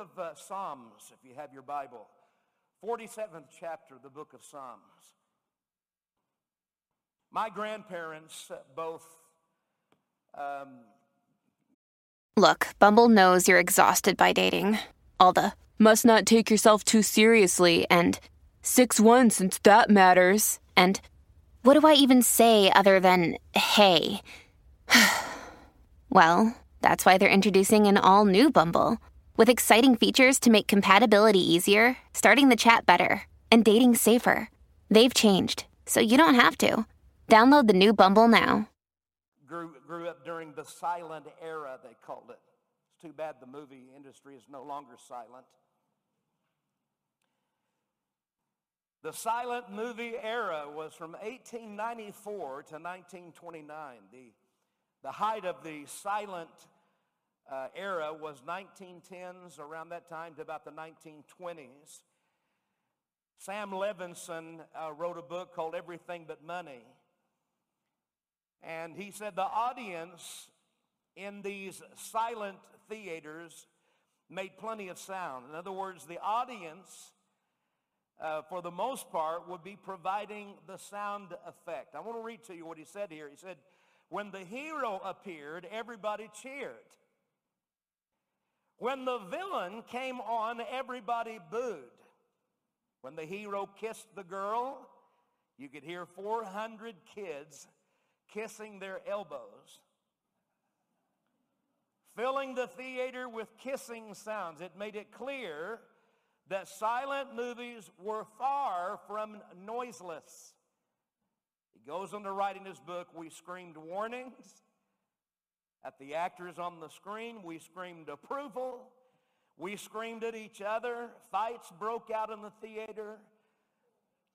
of uh, Psalms, if you have your Bible, 47th chapter, the book of Psalms. My grandparents uh, both. Um, Look, Bumble knows you're exhausted by dating. All the must not take yourself too seriously and 6 1 since that matters. And what do I even say other than hey? well, that's why they're introducing an all new Bumble with exciting features to make compatibility easier, starting the chat better, and dating safer. They've changed, so you don't have to. Download the new Bumble now. grew, grew up during the silent era, they called it. It's too bad the movie industry is no longer silent. The silent movie era was from 1894 to 1929. The, the height of the silent uh, era was 1910s, around that time to about the 1920s. Sam Levenson uh, wrote a book called Everything But Money. And he said the audience in these silent theaters made plenty of sound. In other words, the audience, uh, for the most part, would be providing the sound effect. I want to read to you what he said here. He said, when the hero appeared, everybody cheered. When the villain came on, everybody booed. When the hero kissed the girl, you could hear 400 kids kissing their elbows, filling the theater with kissing sounds. It made it clear that silent movies were far from noiseless. He goes on to write in his book, We screamed warnings at the actors on the screen, we screamed approval. We screamed at each other. Fights broke out in the theater.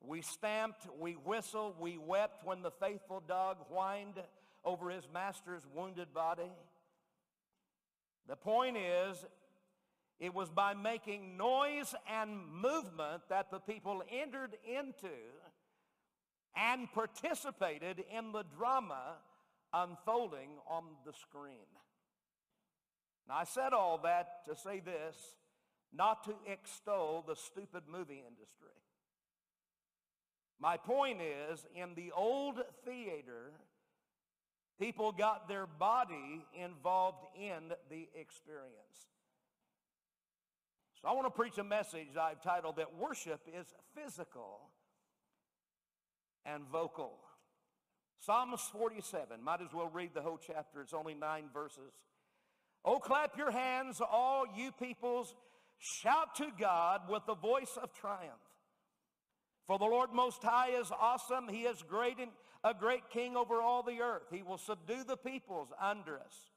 We stamped, we whistled, we wept when the faithful dog whined over his master's wounded body. The point is, it was by making noise and movement that the people entered into and participated in the drama unfolding on the screen. Now, I said all that to say this, not to extol the stupid movie industry. My point is, in the old theater, people got their body involved in the experience. So I want to preach a message I've titled that worship is physical and vocal. Psalms 47, might as well read the whole chapter, it's only nine verses. Oh, clap your hands, all you peoples, shout to God with the voice of triumph. For the Lord Most High is awesome. He is great and a great king over all the earth. He will subdue the peoples under us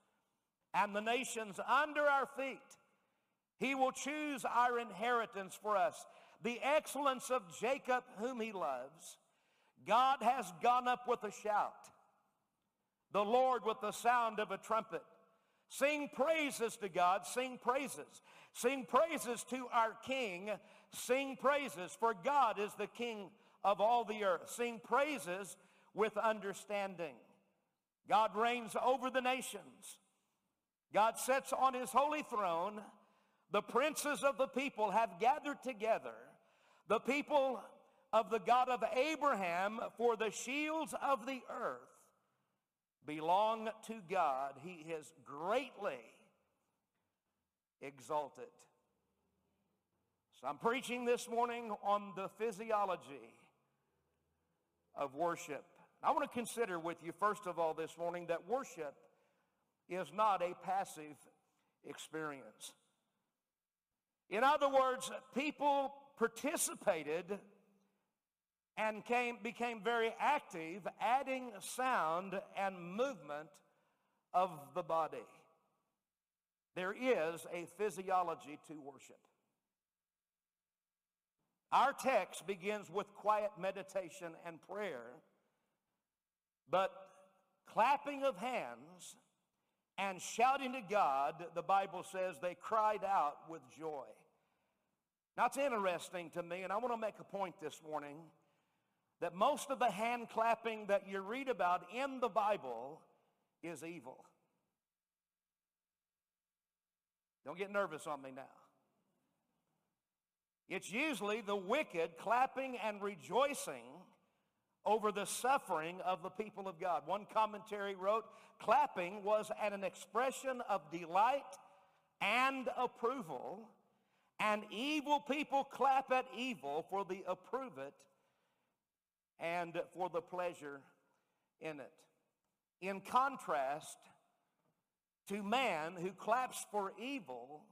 and the nations under our feet. He will choose our inheritance for us, the excellence of Jacob, whom he loves. God has gone up with a shout, the Lord with the sound of a trumpet. Sing praises to God, sing praises. Sing praises to our King, sing praises, for God is the King of all the earth. Sing praises with understanding. God reigns over the nations. God sits on his holy throne. The princes of the people have gathered together. The people of the God of Abraham, for the shields of the earth belong to God. He is greatly exalted. So I'm preaching this morning on the physiology of worship. I want to consider with you, first of all, this morning that worship is not a passive experience. In other words, people participated and came, became very active, adding sound and movement of the body. There is a physiology to worship. Our text begins with quiet meditation and prayer, but clapping of hands and shouting to God, the Bible says they cried out with joy. Now, it's interesting to me, and I want to make a point this morning that most of the hand clapping that you read about in the Bible is evil. Don't get nervous on me now. It's usually the wicked clapping and rejoicing over the suffering of the people of God. One commentary wrote, clapping was an expression of delight and approval, and evil people clap at evil for the approve it and for the pleasure in it. In contrast to man who claps for evil,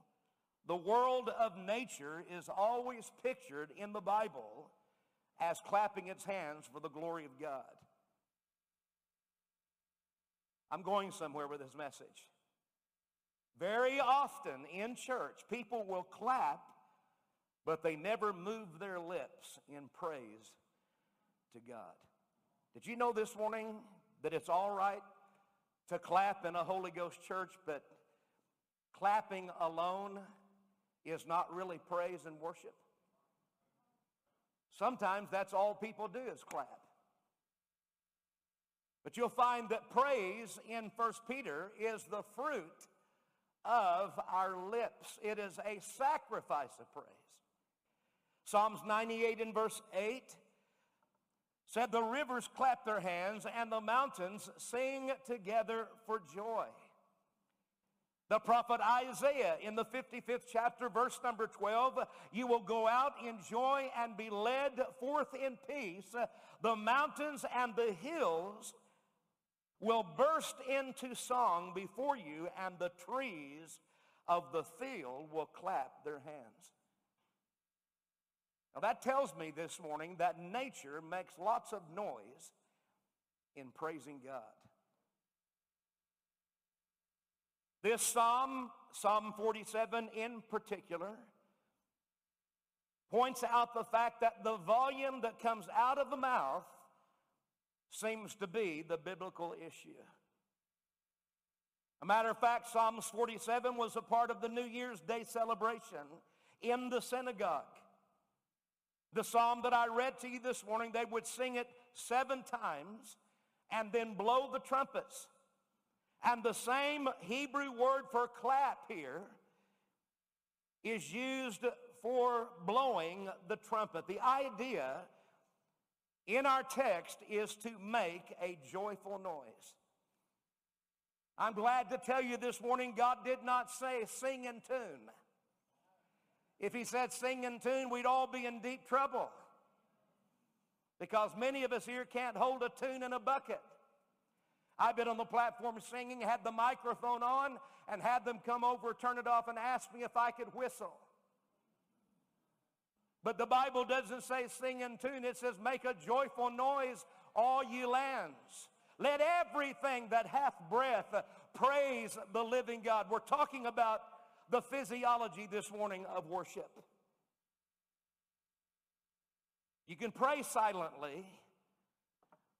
the world of nature is always pictured in the Bible as clapping its hands for the glory of God. I'm going somewhere with this message. Very often in church, people will clap, but they never move their lips in praise to God. Did you know this morning that it's all right to clap in a Holy Ghost church, but clapping alone is not really praise and worship? Sometimes that's all people do is clap. But you'll find that praise in 1 Peter is the fruit of our lips. It is a sacrifice of praise. Psalms 98 and verse 8 said, The rivers clap their hands and the mountains sing together for joy. The prophet Isaiah in the 55th chapter, verse number 12, you will go out in joy and be led forth in peace. The mountains and the hills will burst into song before you, and the trees of the field will clap their hands. Now that tells me this morning that nature makes lots of noise in praising God. This psalm, Psalm 47 in particular, points out the fact that the volume that comes out of the mouth seems to be the biblical issue. A matter of fact, Psalms 47 was a part of the New Year's Day celebration in the synagogue. The psalm that I read to you this morning, they would sing it seven times and then blow the trumpets. And the same Hebrew word for clap here is used for blowing the trumpet. The idea in our text is to make a joyful noise. I'm glad to tell you this morning, God did not say sing in tune. If he said sing in tune, we'd all be in deep trouble. Because many of us here can't hold a tune in a bucket. I've been on the platform singing, had the microphone on, and had them come over, turn it off, and ask me if I could whistle. But the Bible doesn't say sing in tune. It says make a joyful noise, all ye lands. Let everything that hath breath praise the living God. We're talking about the physiology this morning of worship. You can pray silently,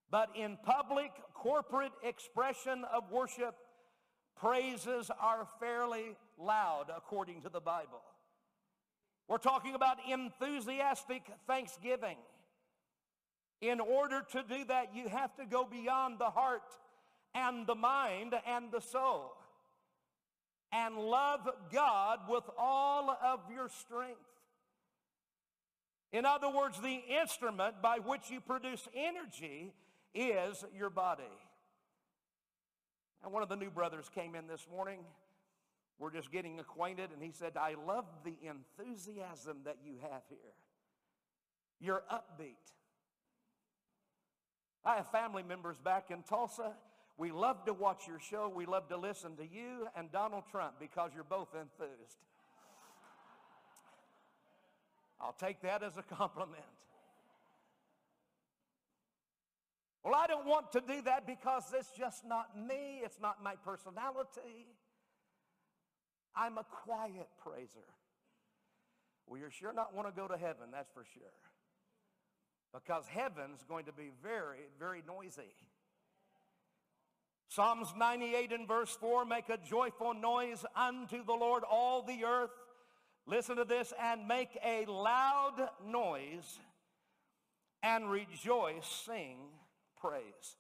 but in public, corporate expression of worship, praises are fairly loud according to the Bible. We're talking about enthusiastic thanksgiving. In order to do that, you have to go beyond the heart and the mind and the soul and love God with all of your strength. In other words, the instrument by which you produce energy is your body. And one of the new brothers came in this morning we're just getting acquainted, and he said, I love the enthusiasm that you have here. You're upbeat. I have family members back in Tulsa. We love to watch your show. We love to listen to you and Donald Trump because you're both enthused. I'll take that as a compliment. Well, I don't want to do that because it's just not me. It's not my personality. I'm a quiet praiser. Well, you're sure not want to go to heaven, that's for sure. Because heaven's going to be very, very noisy. Psalms 98 and verse 4 make a joyful noise unto the Lord, all the earth. Listen to this and make a loud noise and rejoice, sing praise.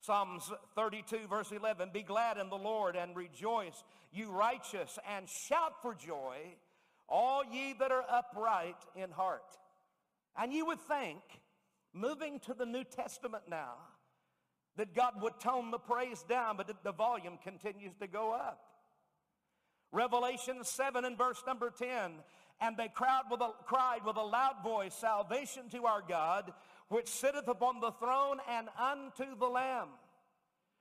Psalms 32, verse 11 Be glad in the Lord and rejoice, you righteous, and shout for joy, all ye that are upright in heart. And you would think, moving to the New Testament now, that God would tone the praise down, but the volume continues to go up. Revelation 7 and verse number 10, and they cried with, a, loud voice, Salvation to our God, which sitteth upon the throne and unto the Lamb.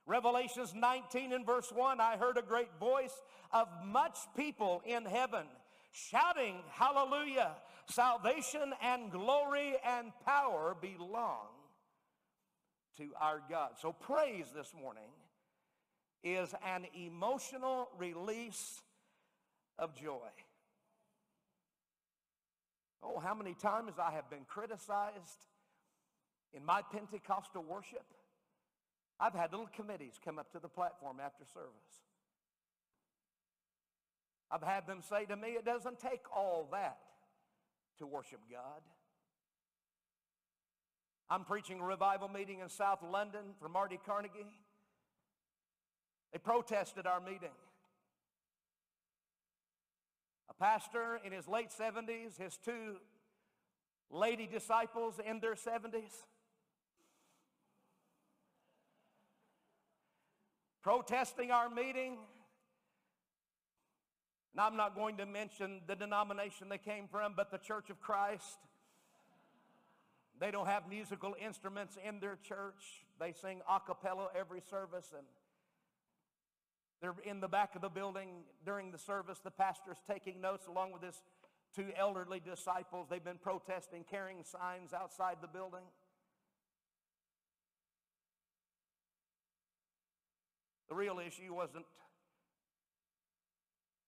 Revelations 19 and verse 1, I heard a great voice of much people in heaven shouting, Hallelujah! Salvation and glory and power belong to our God. So praise this morning is an emotional release of joy. Oh, how many times I have been criticized in my Pentecostal worship. I've had little committees come up to the platform after service. I've had them say to me, it doesn't take all that to worship God. I'm preaching a revival meeting in South London for Marty Carnegie. They protested our meeting. A pastor in his late 70s, his two lady disciples in their 70s, protesting our meeting. And I'm not going to mention the denomination they came from, but the Church of Christ. They don't have musical instruments in their church. They sing a cappella every service and they're in the back of the building during the service. The pastor's taking notes along with his two elderly disciples. They've been protesting, carrying signs outside the building. The real issue wasn't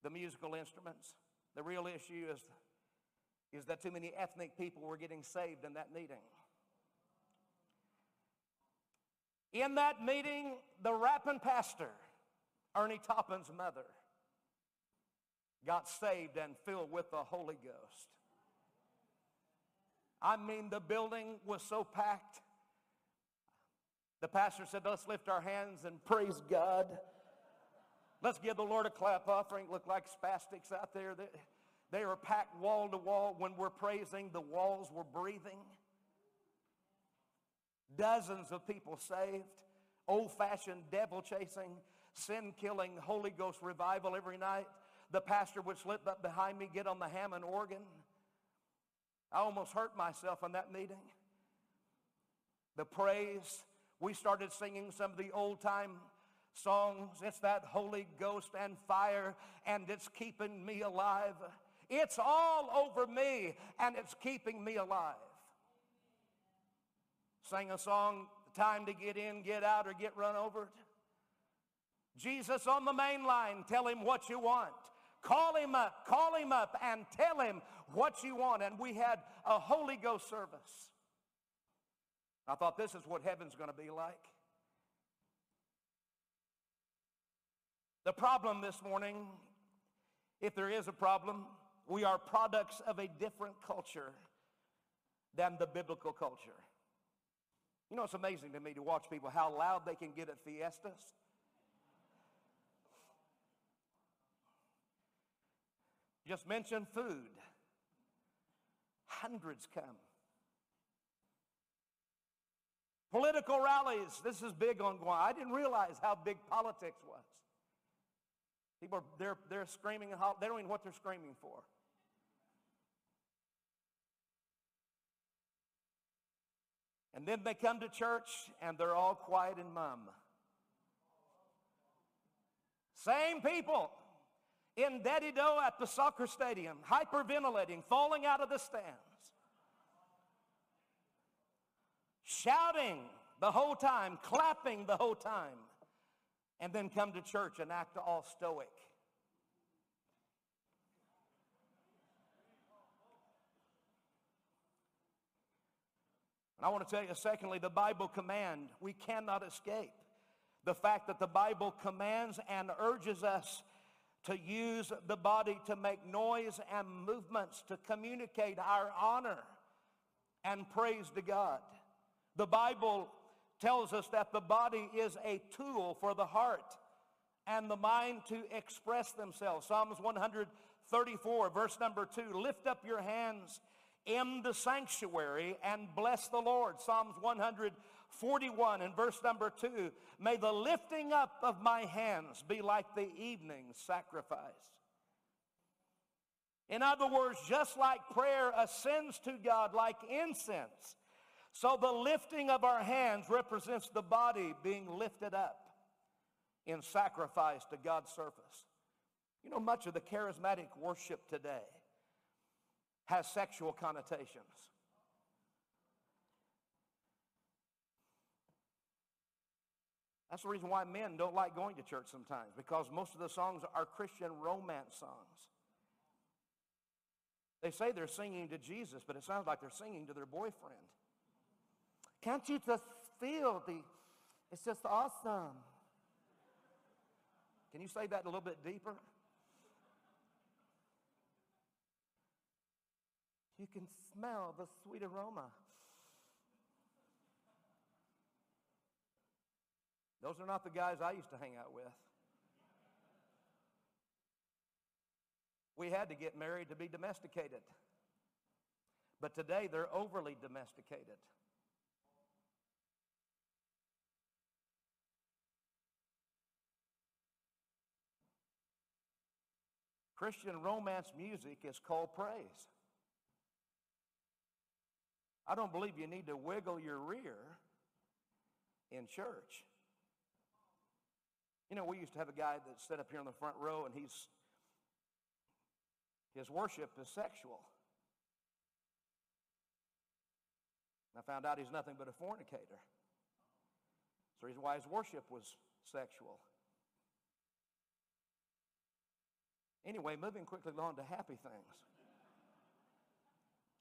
the musical instruments. The real issue is, is that too many ethnic people were getting saved in that meeting. In that meeting, the rapping pastor, Ernie Toppin's mother, got saved and filled with the Holy Ghost. I mean, the building was so packed. The pastor said, let's lift our hands and praise God. Let's give the Lord a clap offering. Look like spastics out there. They, they are packed wall to wall. When we're praising, the walls were breathing. Dozens of people saved. Old-fashioned devil chasing, sin killing, Holy Ghost revival every night. The pastor would slip up behind me, get on the Hammond organ. I almost hurt myself in that meeting. The praise, we started singing some of the old time songs. It's that Holy Ghost and fire, and it's keeping me alive. It's all over me, and it's keeping me alive. Sang a song, time to get in, get out, or get run over. Jesus on the main line, tell him what you want. Call him up, call him up, and tell him what you want. And we had a Holy Ghost service. I thought this is what heaven's going to be like. The problem this morning, if there is a problem, we are products of a different culture than the biblical culture. You know, it's amazing to me to watch people how loud they can get at fiestas. Just mention food. Hundreds come. Political rallies. This is big on Guam. I didn't realize how big politics was. People are they're, they're screaming and hollering. They don't even know what they're screaming for. And then they come to church and they're all quiet and mum. Same people in Dededo at the soccer stadium, hyperventilating, falling out of the stands, shouting the whole time, clapping the whole time, and then come to church and act all stoic. And I want to tell you, secondly, the Bible command, we cannot escape the fact that the Bible commands and urges us to use the body to make noise and movements to communicate our honor and praise to God. The Bible tells us that the body is a tool for the heart and the mind to express themselves. Psalms 134, verse number 2 Lift up your hands in the sanctuary and bless the Lord. Psalms 141 and verse number 2 May the lifting up of my hands be like the evening sacrifice. In other words, just like prayer ascends to God like incense, so the lifting of our hands represents the body being lifted up in sacrifice to God's surface. You know, much of the charismatic worship today has sexual connotations. That's the reason why men don't like going to church sometimes, because most of the songs are Christian romance songs. They say they're singing to Jesus, but it sounds like they're singing to their boyfriend. Can't you just feel the, it's just awesome. Can you say that a little bit deeper? You can smell the sweet aroma. Those are not the guys I used to hang out with. We had to get married to be domesticated. But today they're overly domesticated. Christian romance music is called praise. I don't believe you need to wiggle your rear in church. You know, we used to have a guy that sat up here in the front row and he's his worship is sexual. I found out he's nothing but a fornicator. That's the reason why his worship was sexual. Anyway, moving quickly on to happy things.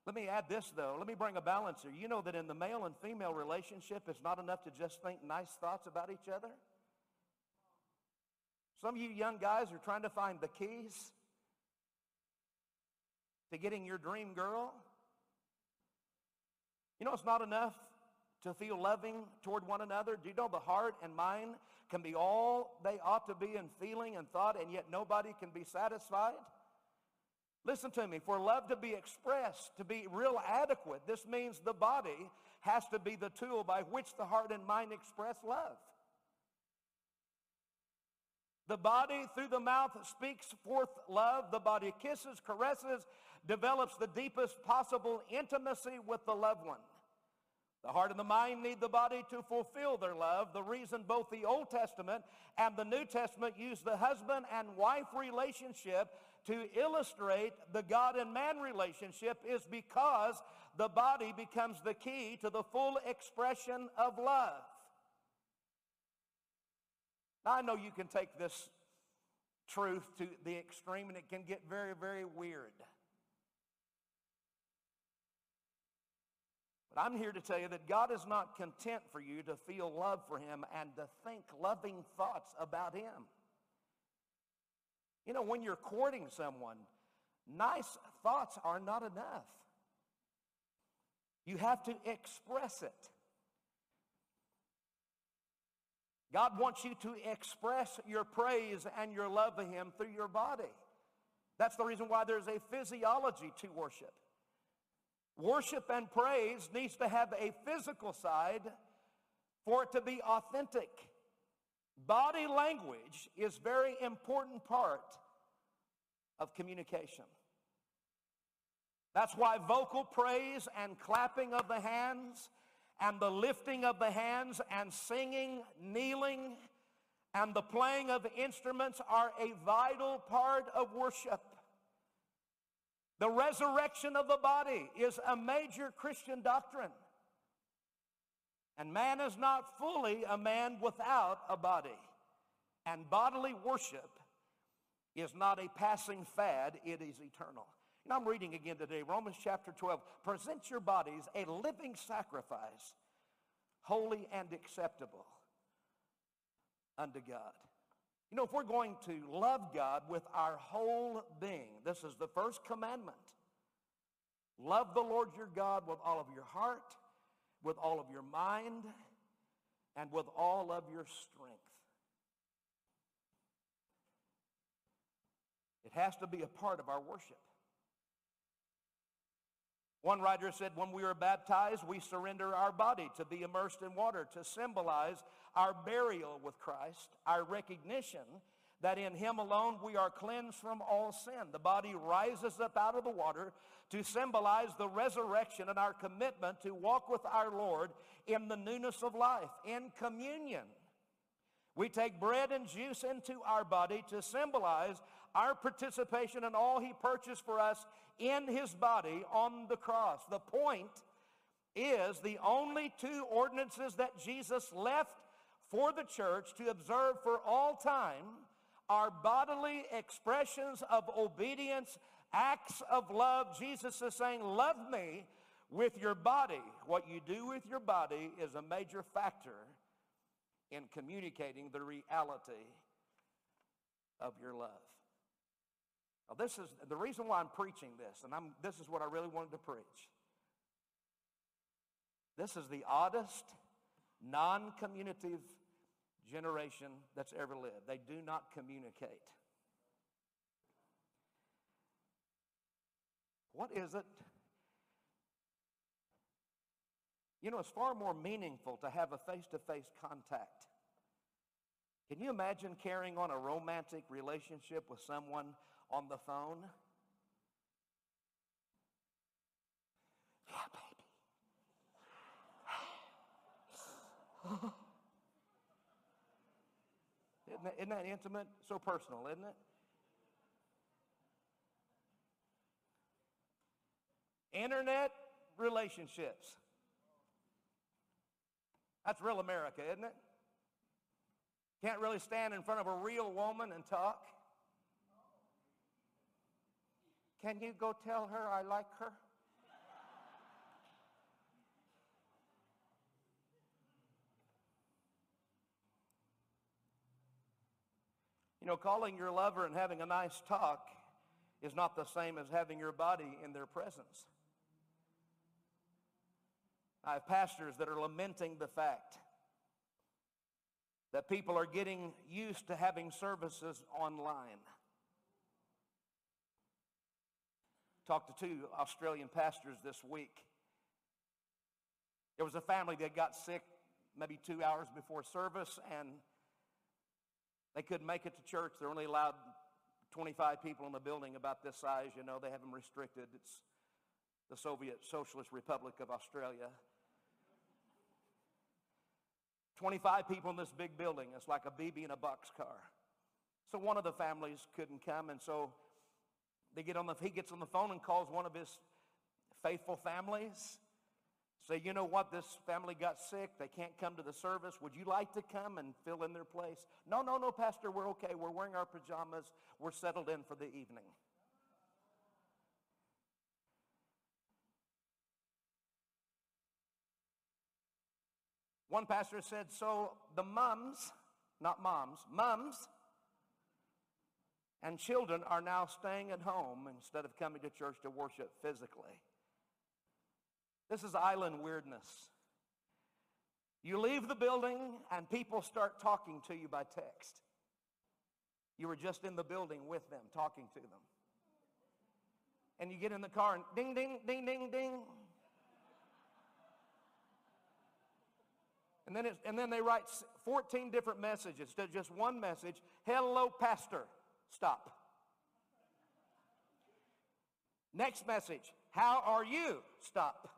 Let me add this, though. Let me bring a balance here. You know that in the male and female relationship, it's not enough to just think nice thoughts about each other. Some of you young guys are trying to find the keys to getting your dream girl. You know, it's not enough to feel loving toward one another. Do you know the heart and mind can be all they ought to be in feeling and thought, and yet nobody can be satisfied? Listen to me. For love to be expressed, to be real adequate, this means the body has to be the tool by which the heart and mind express love. The body, through the mouth, speaks forth love. The body kisses, caresses, develops the deepest possible intimacy with the loved one. The heart and the mind need the body to fulfill their love. The reason both the Old Testament and the New Testament use the husband and wife relationship to illustrate the God and man relationship is because the body becomes the key to the full expression of love. Now, I know you can take this truth to the extreme and it can get very, very weird. I'm here to tell you that God is not content for you to feel love for him and to think loving thoughts about him. You know, when you're courting someone, nice thoughts are not enough. You have to express it. God wants you to express your praise and your love of Him through your body. That's the reason why there's a physiology to worship. Worship and praise needs to have a physical side for it to be authentic. Body language is very important part of communication. That's why vocal praise and clapping of the hands and the lifting of the hands and singing, kneeling, and the playing of instruments are a vital part of worship. The resurrection of the body is a major Christian doctrine. And man is not fully a man without a body. And bodily worship is not a passing fad, it is eternal. And I'm reading again today, Romans chapter 12. Present your bodies a living sacrifice, holy and acceptable unto God. You know, if we're going to love God with our whole being, this is the first commandment. Love the Lord your God with all of your heart, with all of your mind, and with all of your strength. It has to be a part of our worship. One writer said, when we are baptized, we surrender our body to be immersed in water to symbolize our burial with Christ, our recognition that in him alone we are cleansed from all sin. The body rises up out of the water to symbolize the resurrection and our commitment to walk with our Lord in the newness of life, in communion. We take bread and juice into our body to symbolize our participation in all he purchased for us in his body on the cross. The point is the only two ordinances that Jesus left for the church to observe for all time are bodily expressions of obedience, acts of love. Jesus is saying, love me with your body. What you do with your body is a major factor in communicating the reality of your love. Now, this is the reason why I'm preaching this, and I'm, this is what I really wanted to preach. This is the oddest, non communicative generation that's ever lived. They do not communicate. What is it? You know, it's far more meaningful to have a face to face contact. Can you imagine carrying on a romantic relationship with someone on the phone? Yeah, baby. Isn't that, isn't that intimate? So personal, isn't it? Internet relationships. That's real America, isn't it? Can't really stand in front of a real woman and talk. Can you go tell her I like her? You know, calling your lover and having a nice talk is not the same as having your body in their presence. I have pastors that are lamenting the fact that people are getting used to having services online. Talked to two Australian pastors this week. There was a family that got sick maybe two hours before service, and they couldn't make it to church. They're only allowed 25 people in the building about this size. You know, they have them restricted. It's the Soviet Socialist Republic of Australia. 25 people in this big building. It's like a BB in a boxcar. So one of the families couldn't come, and so they get on the, he gets on the phone and calls one of his faithful families Say, you know what, this family got sick. They can't come to the service. Would you like to come and fill in their place? No, no, no, Pastor, we're okay. We're wearing our pajamas. We're settled in for the evening. One pastor said, so the mums, not moms, mums and children are now staying at home instead of coming to church to worship physically. This is island weirdness. You leave the building and people start talking to you by text. You were just in the building with them, talking to them. And you get in the car and ding, ding, ding, ding, ding. And then, and then they write 14 different messages to just one message. Hello, pastor. Stop. Next message. How are you? Stop.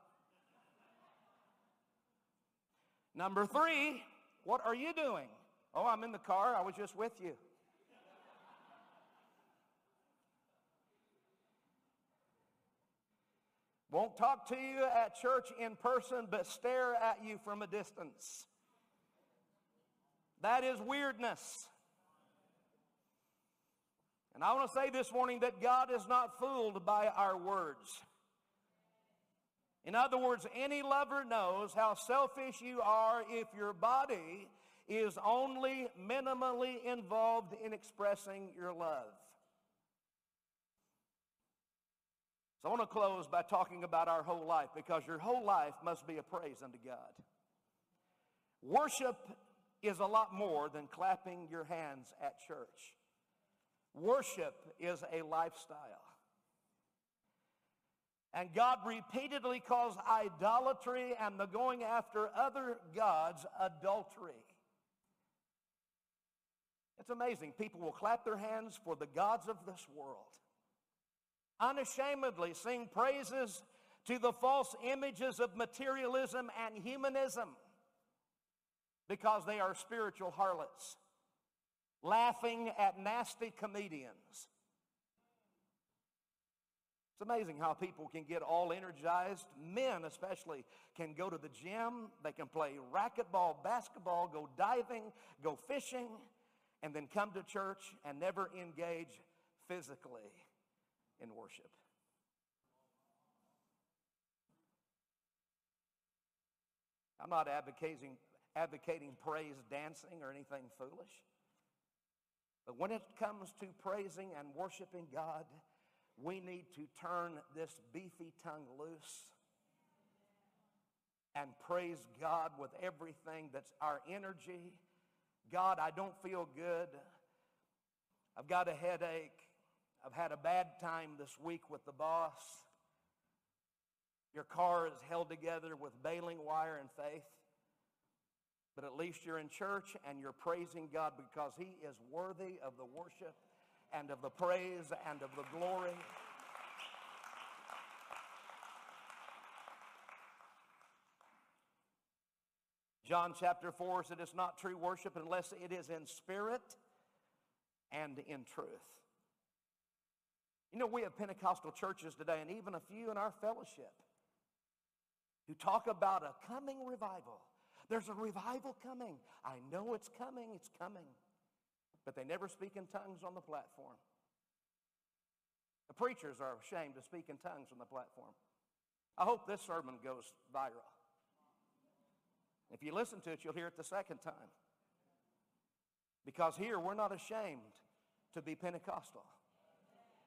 Number three, what are you doing? Oh, I'm in the car. I was just with you. Won't talk to you at church in person, but stare at you from a distance. That is weirdness. And I want to say this morning that God is not fooled by our words. In other words, any lover knows how selfish you are if your body is only minimally involved in expressing your love. So I want to close by talking about our whole life because your whole life must be a praise unto God. Worship is a lot more than clapping your hands at church. Worship is a lifestyle. And God repeatedly calls idolatry and the going after other gods adultery. It's amazing. People will clap their hands for the gods of this world. Unashamedly sing praises to the false images of materialism and humanism because they are spiritual harlots, laughing at nasty comedians. It's amazing how people can get all energized. Men, especially, can go to the gym, they can play racquetball, basketball, go diving, go fishing, and then come to church and never engage physically in worship. I'm not advocating, advocating praise dancing or anything foolish. But when it comes to praising and worshiping God, we need to turn this beefy tongue loose and praise God with everything that's our energy. God, I don't feel good. I've got a headache. I've had a bad time this week with the boss. Your car is held together with baling wire and faith. But at least you're in church and you're praising God because He is worthy of the worship and of the praise and of the glory. John chapter 4 said it's not true worship unless it is in spirit and in truth. You know, we have Pentecostal churches today, and even a few in our fellowship, who talk about a coming revival. There's a revival coming. I know it's coming, it's coming. But they never speak in tongues on the platform. The preachers are ashamed to speak in tongues on the platform. I hope this sermon goes viral. If you listen to it, you'll hear it the second time. Because here, we're not ashamed to be Pentecostal.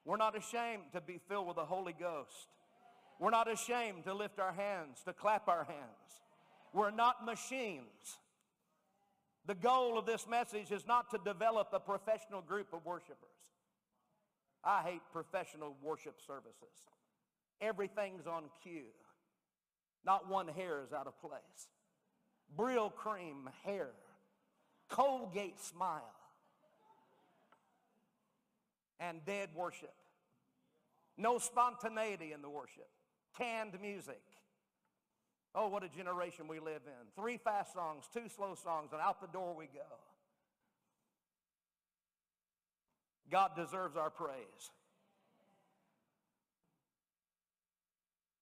We're not ashamed to be filled with the Holy Ghost. We're not ashamed to lift our hands, to clap our hands. We're not machines. The goal of this message is not to develop a professional group of worshipers. I hate professional worship services. Everything's on cue. Not one hair is out of place. Brylcreem hair. Colgate smile. And dead worship. No spontaneity in the worship. Canned music. Oh, what a generation we live in. Three fast songs, two slow songs, and out the door we go. God deserves our praise.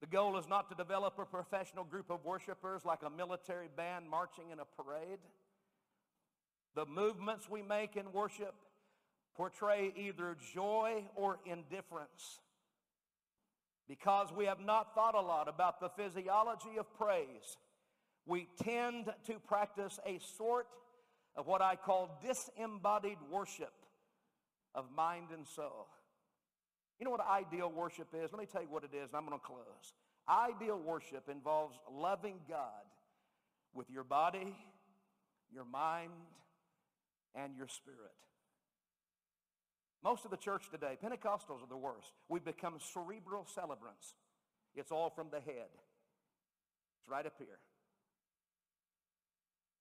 The goal is not to develop a professional group of worshipers like a military band marching in a parade. The movements we make in worship portray either joy or indifference because we have not thought a lot about the physiology of praise, we tend to practice a sort of what I call disembodied worship of mind and soul. You know what ideal worship is? Let me tell you what it is, and I'm going to close. Ideal worship involves loving God with your body, your mind, and your spirit. Most of the church today, Pentecostals are the worst. We've become cerebral celebrants. It's all from the head. It's right up here.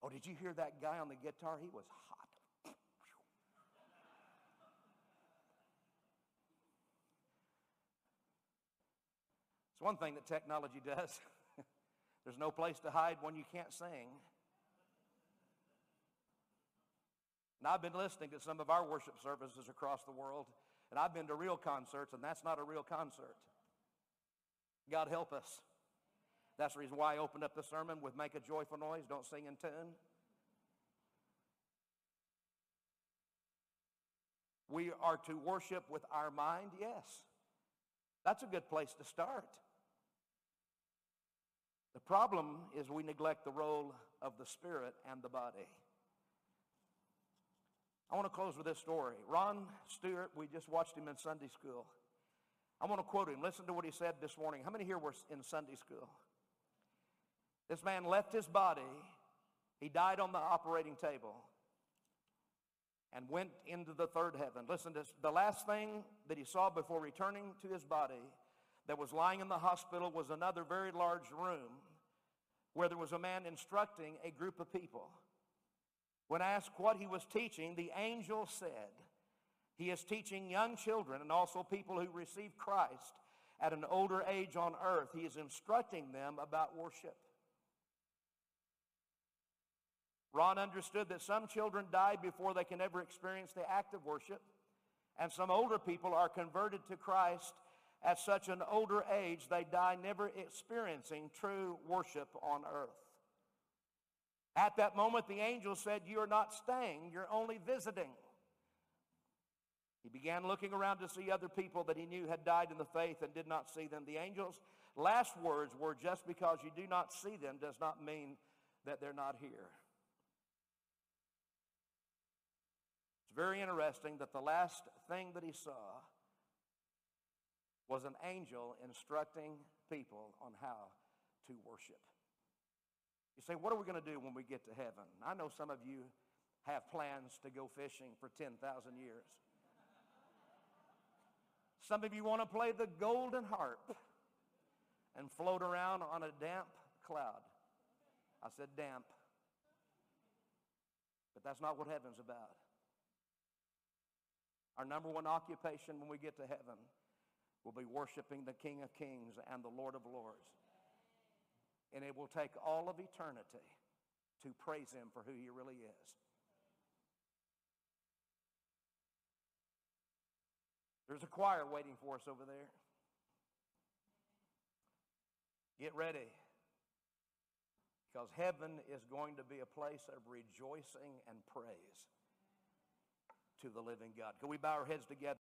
Oh, did you hear that guy on the guitar? He was hot. It's one thing that technology does. There's no place to hide when you can't sing. And I've been listening to some of our worship services across the world, and I've been to real concerts, and that's not a real concert. God help us. That's the reason why I opened up the sermon with make a joyful noise, don't sing in tune. We are to worship with our mind, yes. That's a good place to start. The problem is we neglect the role of the spirit and the body. I want to close with this story. Ron Stewart, we just watched him in Sunday school. I want to quote him. Listen to what he said this morning. How many here were in Sunday school? This man left his body. He died on the operating table. and went into the third heaven. Listen to this. The last thing that he saw before returning to his body that was lying in the hospital was another very large room where there was a man instructing a group of people. When asked what he was teaching, the angel said, He is teaching young children and also people who receive Christ at an older age on earth. He is instructing them about worship. Ron understood that some children die before they can ever experience the act of worship, and some older people are converted to Christ at such an older age they die never experiencing true worship on earth. At that moment, the angel said, You are not staying, you're only visiting. He began looking around to see other people that he knew had died in the faith and did not see them. The angel's last words were, Just because you do not see them does not mean that they're not here. It's very interesting that the last thing that he saw was an angel instructing people on how to worship. You say, what are we going to do when we get to heaven? I know some of you have plans to go fishing for 10,000 years. Some of you want to play the golden harp and float around on a damp cloud. I said damp. But that's not what heaven's about. Our number one occupation when we get to heaven will be worshiping the King of Kings and the Lord of Lords. And it will take all of eternity to praise him for who he really is. There's a choir waiting for us over there. Get ready. Because heaven is going to be a place of rejoicing and praise to the living God. Can we bow our heads together?